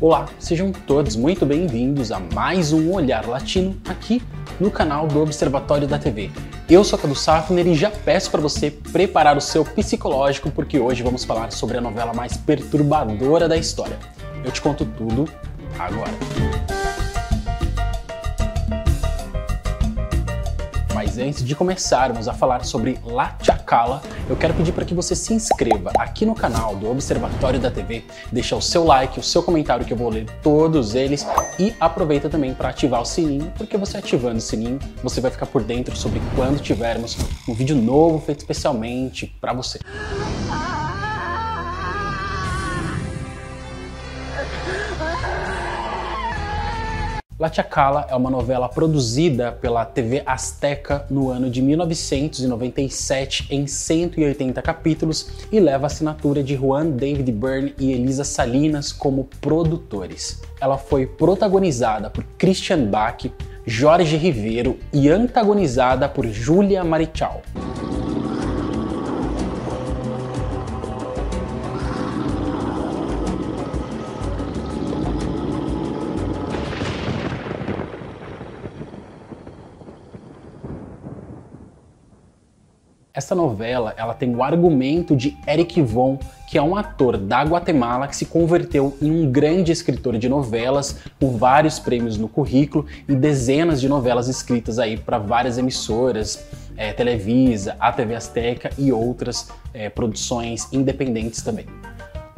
Olá, sejam todos muito bem-vindos a mais um Olhar Latino aqui no canal do Observatório da TV. Eu sou Cadu Safner e já peço para você preparar o seu psicológico porque hoje vamos falar sobre a novela mais perturbadora da história. Eu te conto tudo agora. Antes de começarmos a falar sobre La Chacala, eu quero pedir para que você se inscreva aqui no canal do Observatório da TV, deixa o seu like, o seu comentário que eu vou ler todos eles e aproveita também para ativar o sininho, porque você ativando o sininho, você vai ficar por dentro sobre quando tivermos um vídeo novo feito especialmente para você. La Chacala é uma novela produzida pela TV Azteca no ano de 1997 em 180 capítulos e leva a assinatura de Juan David Byrne e Elisa Salinas como produtores. Ela foi protagonizada por Christian Bach, Jorge Ribeiro e antagonizada por Julia Marichal. Essa novela ela tem o argumento de Eric Von, que é um ator da Guatemala que se converteu em um grande escritor de novelas, com vários prêmios no currículo e dezenas de novelas escritas aí para várias emissoras, é, Televisa, a TV Azteca e outras é, produções independentes também.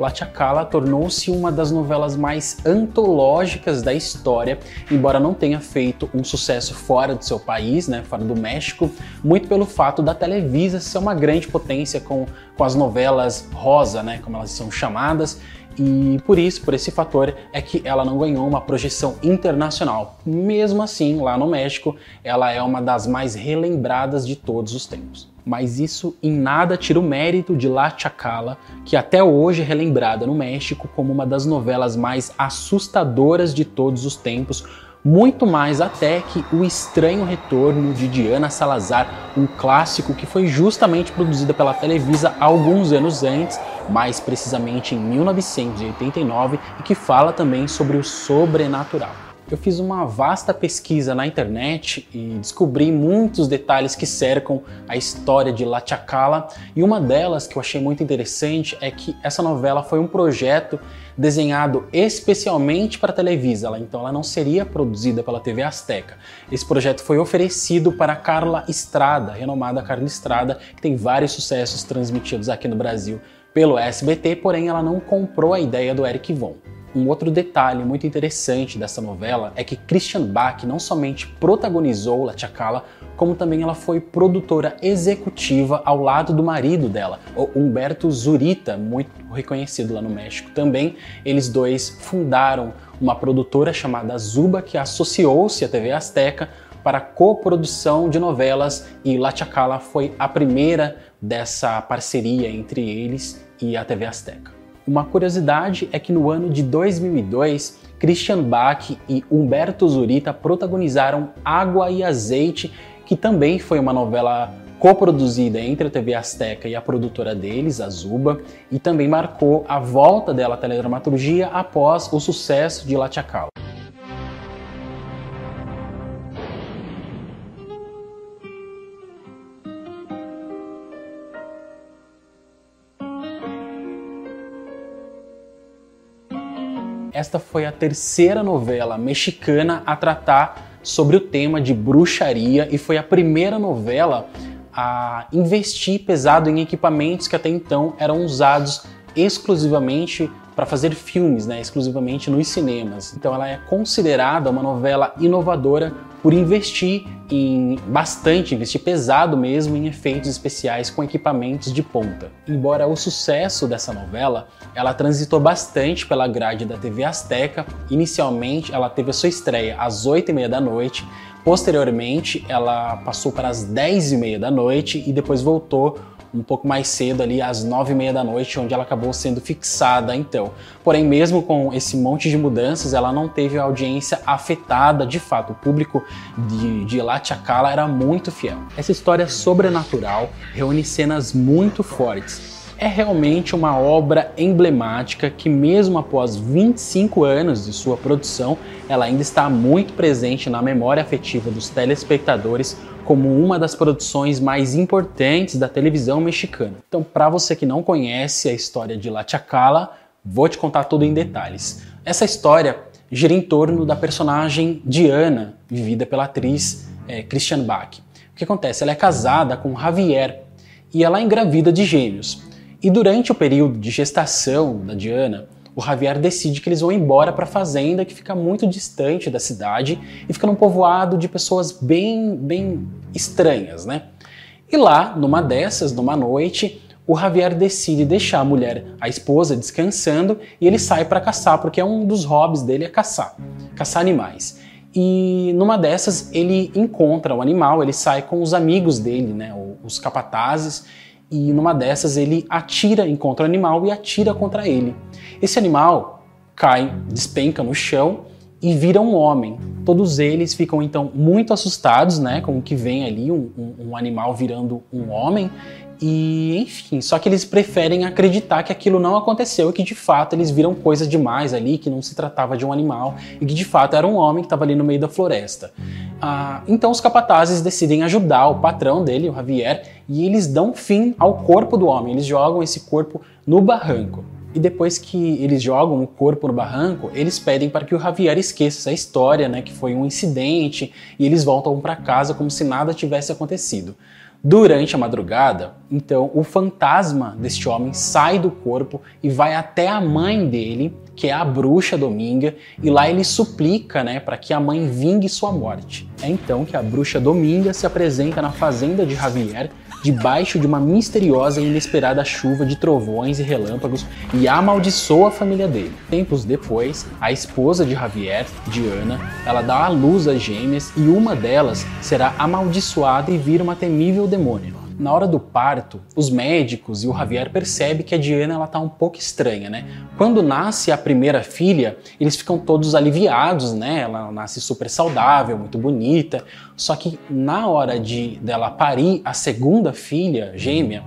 La Chacala tornou-se uma das novelas mais antológicas da história, embora não tenha feito um sucesso fora do seu país, né, fora do México, muito pelo fato da Televisa ser uma grande potência com, com as novelas rosa, né, como elas são chamadas, e por isso, por esse fator, é que ela não ganhou uma projeção internacional. Mesmo assim, lá no México, ela é uma das mais relembradas de todos os tempos mas isso em nada tira o mérito de La Chacala, que até hoje é relembrada no México como uma das novelas mais assustadoras de todos os tempos, muito mais até que O Estranho Retorno de Diana Salazar, um clássico que foi justamente produzida pela Televisa alguns anos antes, mais precisamente em 1989, e que fala também sobre o sobrenatural eu fiz uma vasta pesquisa na internet e descobri muitos detalhes que cercam a história de La Chacala e uma delas que eu achei muito interessante é que essa novela foi um projeto desenhado especialmente para a Televisa, então ela não seria produzida pela TV Azteca. Esse projeto foi oferecido para Carla Estrada, renomada Carla Estrada, que tem vários sucessos transmitidos aqui no Brasil pelo SBT, porém ela não comprou a ideia do Eric Von. Um outro detalhe muito interessante dessa novela é que Christian Bach não somente protagonizou La Chacala, como também ela foi produtora executiva ao lado do marido dela, Humberto Zurita, muito reconhecido lá no México também. Eles dois fundaram uma produtora chamada Zuba que associou-se à TV Azteca para coprodução de novelas e La Chacala foi a primeira dessa parceria entre eles e a TV Azteca. Uma curiosidade é que no ano de 2002, Christian Bach e Humberto Zurita protagonizaram Água e Azeite, que também foi uma novela coproduzida entre a TV Azteca e a produtora deles, a Zuba, e também marcou a volta dela à teledramaturgia após o sucesso de La. Esta foi a terceira novela mexicana a tratar sobre o tema de bruxaria e foi a primeira novela a investir pesado em equipamentos que até então eram usados exclusivamente para fazer filmes, né, exclusivamente nos cinemas. Então ela é considerada uma novela inovadora por investir em bastante, investir pesado mesmo em efeitos especiais com equipamentos de ponta. Embora o sucesso dessa novela, ela transitou bastante pela grade da TV Azteca. Inicialmente, ela teve a sua estreia às 8h30 da noite, Posteriormente, ela passou para as 10 e meia da noite e depois voltou um pouco mais cedo ali às nove e meia da noite, onde ela acabou sendo fixada então. Porém, mesmo com esse monte de mudanças, ela não teve a audiência afetada de fato. O público de, de La Chacala era muito fiel. Essa história sobrenatural reúne cenas muito fortes é realmente uma obra emblemática que, mesmo após 25 anos de sua produção, ela ainda está muito presente na memória afetiva dos telespectadores como uma das produções mais importantes da televisão mexicana. Então, para você que não conhece a história de La Chacala, vou te contar tudo em detalhes. Essa história gira em torno da personagem Diana, vivida pela atriz é, Christian Bach. O que acontece? Ela é casada com Javier e ela é engravida de gêmeos. E durante o período de gestação da Diana, o Javier decide que eles vão embora para a fazenda que fica muito distante da cidade e fica num povoado de pessoas bem, bem estranhas, né? E lá, numa dessas, numa noite, o Javier decide deixar a mulher, a esposa, descansando e ele sai para caçar, porque é um dos hobbies dele é caçar, caçar animais. E numa dessas ele encontra o animal, ele sai com os amigos dele, né, os capatazes, e numa dessas ele atira, encontra o animal e atira contra ele. Esse animal cai, despenca no chão e vira um homem. Todos eles ficam então muito assustados, né, com o que vem ali, um, um, um animal virando um homem, e enfim, só que eles preferem acreditar que aquilo não aconteceu e que de fato eles viram coisas demais ali, que não se tratava de um animal e que de fato era um homem que estava ali no meio da floresta. Ah, então os capatazes decidem ajudar o patrão dele, o Javier, e eles dão fim ao corpo do homem, eles jogam esse corpo no barranco. E depois que eles jogam o corpo no barranco, eles pedem para que o Javier esqueça essa história, né, que foi um incidente, e eles voltam para casa como se nada tivesse acontecido. Durante a madrugada, então, o fantasma deste homem sai do corpo e vai até a mãe dele, que é a bruxa Dominga, e lá ele suplica, né, para que a mãe vingue sua morte. É então que a bruxa Dominga se apresenta na fazenda de Javier debaixo de uma misteriosa e inesperada chuva de trovões e relâmpagos e amaldiçoa a família dele. Tempos depois, a esposa de Javier, Diana, ela dá à luz as gêmeas e uma delas será amaldiçoada e vira uma temível demônio na hora do parto, os médicos e o Javier percebem que a Diana ela tá um pouco estranha, né? Quando nasce a primeira filha, eles ficam todos aliviados, né? Ela nasce super saudável, muito bonita. Só que na hora de dela parir a segunda filha, gêmea,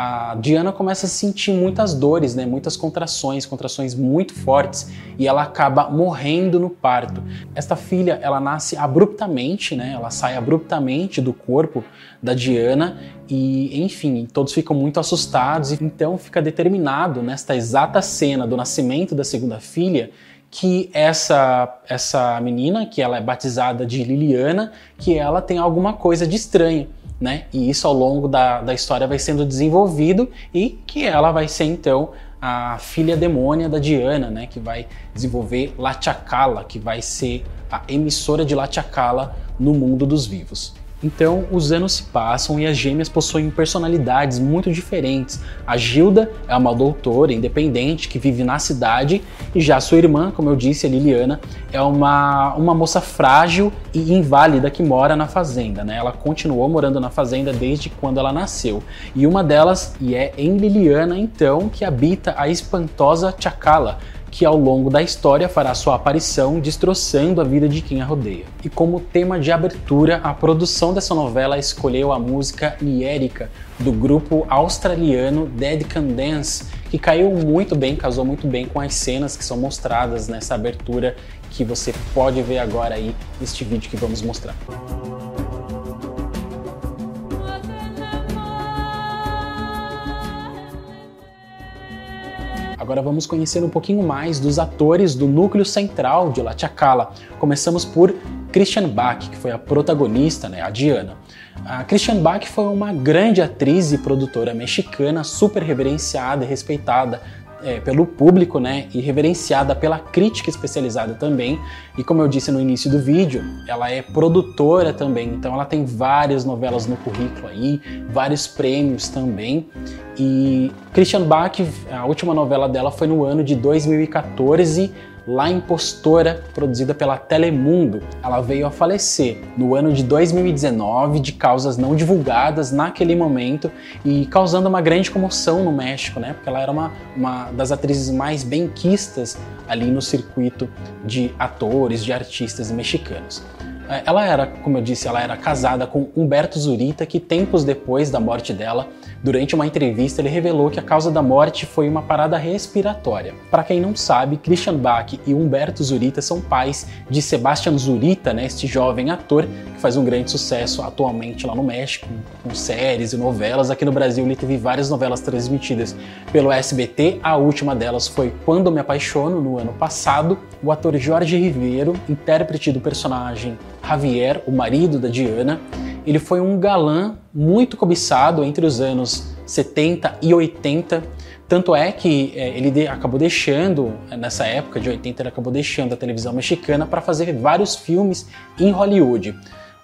a Diana começa a sentir muitas dores, né, muitas contrações, contrações muito fortes, e ela acaba morrendo no parto. Esta filha, ela nasce abruptamente, né, ela sai abruptamente do corpo da Diana e, enfim, todos ficam muito assustados. E então fica determinado nesta exata cena do nascimento da segunda filha que essa essa menina, que ela é batizada de Liliana, que ela tem alguma coisa de estranho né? E isso ao longo da, da história vai sendo desenvolvido e que ela vai ser então a filha demônia da Diana, né? Que vai desenvolver Lachakala, que vai ser a emissora de Lachakala no mundo dos vivos. Então, os anos se passam e as gêmeas possuem personalidades muito diferentes. A Gilda é uma doutora independente que vive na cidade, e já sua irmã, como eu disse, a Liliana, é uma, uma moça frágil e inválida que mora na fazenda. Né? Ela continuou morando na fazenda desde quando ela nasceu. E uma delas, e é em Liliana, então, que habita a espantosa Chacala, que ao longo da história fará sua aparição destroçando a vida de quem a rodeia. E como tema de abertura, a produção dessa novela escolheu a música Liérica do grupo australiano Dead Can Dance, que caiu muito bem, casou muito bem com as cenas que são mostradas nessa abertura que você pode ver agora aí neste vídeo que vamos mostrar. Agora vamos conhecer um pouquinho mais dos atores do núcleo central de La Chacala. Começamos por Christian Bach, que foi a protagonista, né, a Diana. A Christian Bach foi uma grande atriz e produtora mexicana, super reverenciada e respeitada é, pelo público, né, e reverenciada pela crítica especializada também. E como eu disse no início do vídeo, ela é produtora também, então ela tem várias novelas no currículo aí, vários prêmios também. E Christian Bach, a última novela dela foi no ano de 2014, La Impostora, produzida pela Telemundo. Ela veio a falecer no ano de 2019 de causas não divulgadas naquele momento e causando uma grande comoção no México, né? Porque ela era uma, uma das atrizes mais benquistas ali no circuito de atores, de artistas mexicanos. É, ela era, como eu disse, ela era casada com Humberto Zurita, que tempos depois da morte dela, durante uma entrevista, ele revelou que a causa da morte foi uma parada respiratória. Para quem não sabe, Christian Bach e Humberto Zurita são pais de Sebastian Zurita, né, este jovem ator que faz um grande sucesso atualmente lá no México, com séries e novelas. Aqui no Brasil ele teve várias novelas transmitidas pelo SBT. A última delas foi Quando Me Apaixono, no ano passado. O ator Jorge Ribeiro, intérprete do personagem Javier, o marido da Diana. Ele foi um galã muito cobiçado entre os anos 70 e 80. Tanto é que é, ele de, acabou deixando, nessa época de 80, ele acabou deixando a televisão mexicana para fazer vários filmes em Hollywood.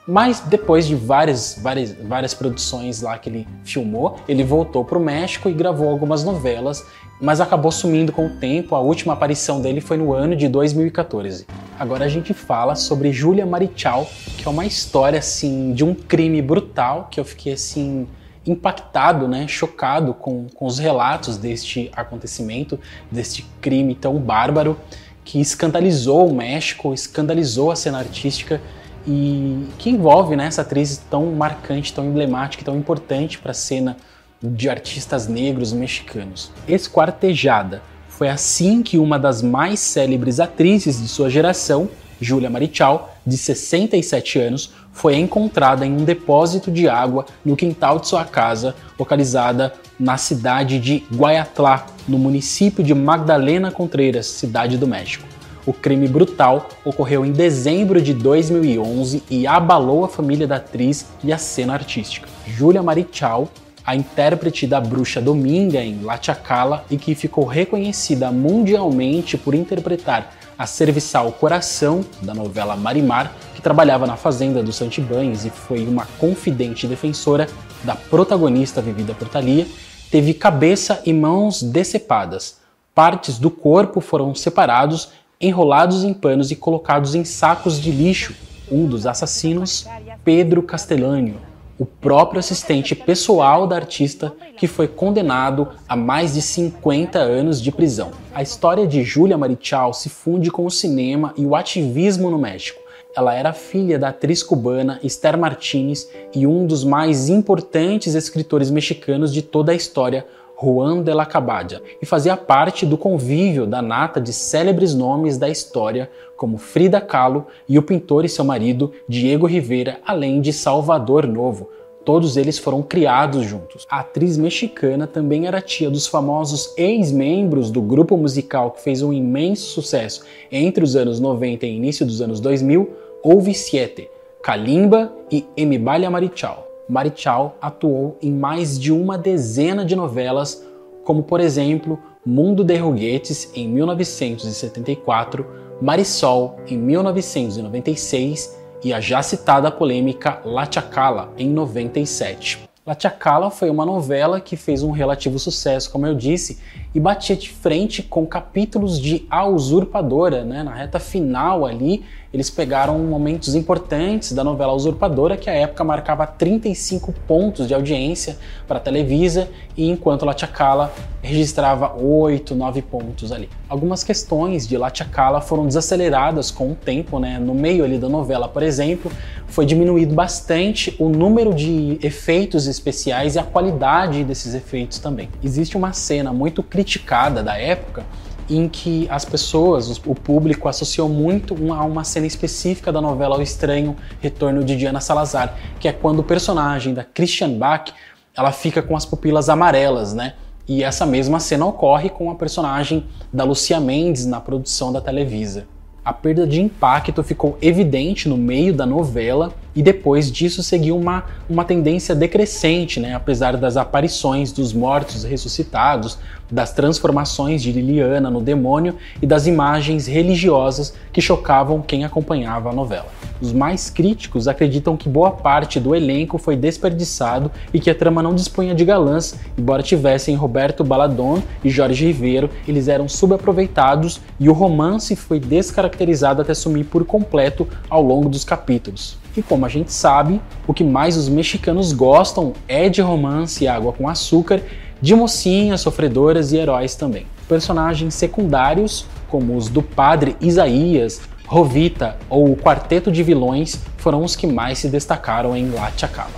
Mas depois de várias, várias, várias produções lá que ele filmou, ele voltou para o México e gravou algumas novelas, mas acabou sumindo com o tempo. A última aparição dele foi no ano de 2014. Agora a gente fala sobre Julia Marichal, que é uma história assim de um crime brutal que eu fiquei assim impactado, né, chocado com, com os relatos deste acontecimento, deste crime tão bárbaro que escandalizou o México, escandalizou a cena artística e que envolve né, essa atriz tão marcante, tão emblemática, tão importante para a cena de artistas negros mexicanos. Esquartejada. Foi assim que uma das mais célebres atrizes de sua geração, Julia Marichal, de 67 anos, foi encontrada em um depósito de água no quintal de sua casa, localizada na cidade de Guayatlá, no município de Magdalena Contreras, cidade do México. O crime brutal ocorreu em dezembro de 2011 e abalou a família da atriz e a cena artística. Julia Marichal, a intérprete da bruxa Dominga em La Chacala e que ficou reconhecida mundialmente por interpretar a serviçal Coração da novela Marimar, que trabalhava na fazenda dos Santibães e foi uma confidente defensora da protagonista vivida por Thalia, teve cabeça e mãos decepadas. Partes do corpo foram separados enrolados em panos e colocados em sacos de lixo. Um dos assassinos, Pedro Castellano, o próprio assistente pessoal da artista que foi condenado a mais de 50 anos de prisão. A história de Julia Marichal se funde com o cinema e o ativismo no México. Ela era filha da atriz cubana Esther Martínez e um dos mais importantes escritores mexicanos de toda a história, Juan de la Cabadia, e fazia parte do convívio da nata de célebres nomes da história, como Frida Kahlo e o pintor e seu marido Diego Rivera, além de Salvador Novo. Todos eles foram criados juntos. A atriz mexicana também era tia dos famosos ex-membros do grupo musical que fez um imenso sucesso entre os anos 90 e início dos anos 2000, Ouvi Siete, Kalimba e Emibalia Marichal. Marichal atuou em mais de uma dezena de novelas, como por exemplo Mundo de Ruguetes em 1974, Marisol em 1996 e a já citada polêmica La Chacala em 97. La Chacala foi uma novela que fez um relativo sucesso, como eu disse, e batia de frente com capítulos de A Usurpadora, né? Na reta final ali, eles pegaram momentos importantes da novela Usurpadora, que à época marcava 35 pontos de audiência para a Televisa, e enquanto La Chacala registrava 8, 9 pontos ali. Algumas questões de La Chacala foram desaceleradas com o tempo, né? No meio ali da novela, por exemplo, foi diminuído bastante o número de efeitos especiais e a qualidade desses efeitos também. Existe uma cena muito criticada da época em que as pessoas, o público associou muito a uma cena específica da novela O Estranho Retorno de Diana Salazar, que é quando o personagem da Christian Bach ela fica com as pupilas amarelas, né? E essa mesma cena ocorre com a personagem da Lucia Mendes na produção da Televisa. A perda de impacto ficou evidente no meio da novela e depois disso seguiu uma, uma tendência decrescente, né? apesar das aparições dos mortos ressuscitados, das transformações de Liliana no demônio e das imagens religiosas que chocavam quem acompanhava a novela. Os mais críticos acreditam que boa parte do elenco foi desperdiçado e que a trama não dispunha de galãs, embora tivessem Roberto Baladon e Jorge Ribeiro, eles eram subaproveitados e o romance foi descaracterizado até sumir por completo ao longo dos capítulos. E como a gente sabe, o que mais os mexicanos gostam é de romance e água com açúcar, de mocinhas, sofredoras e heróis também. Personagens secundários, como os do padre Isaías, Rovita ou o quarteto de vilões foram os que mais se destacaram em La Chacala.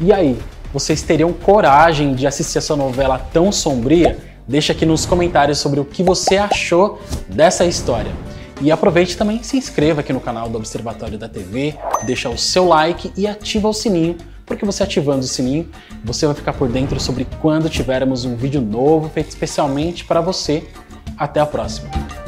E aí, vocês teriam coragem de assistir essa novela tão sombria? Deixa aqui nos comentários sobre o que você achou dessa história. E aproveite também se inscreva aqui no canal do Observatório da TV, deixa o seu like e ativa o sininho, porque você ativando o sininho, você vai ficar por dentro sobre quando tivermos um vídeo novo feito especialmente para você. Até a próxima!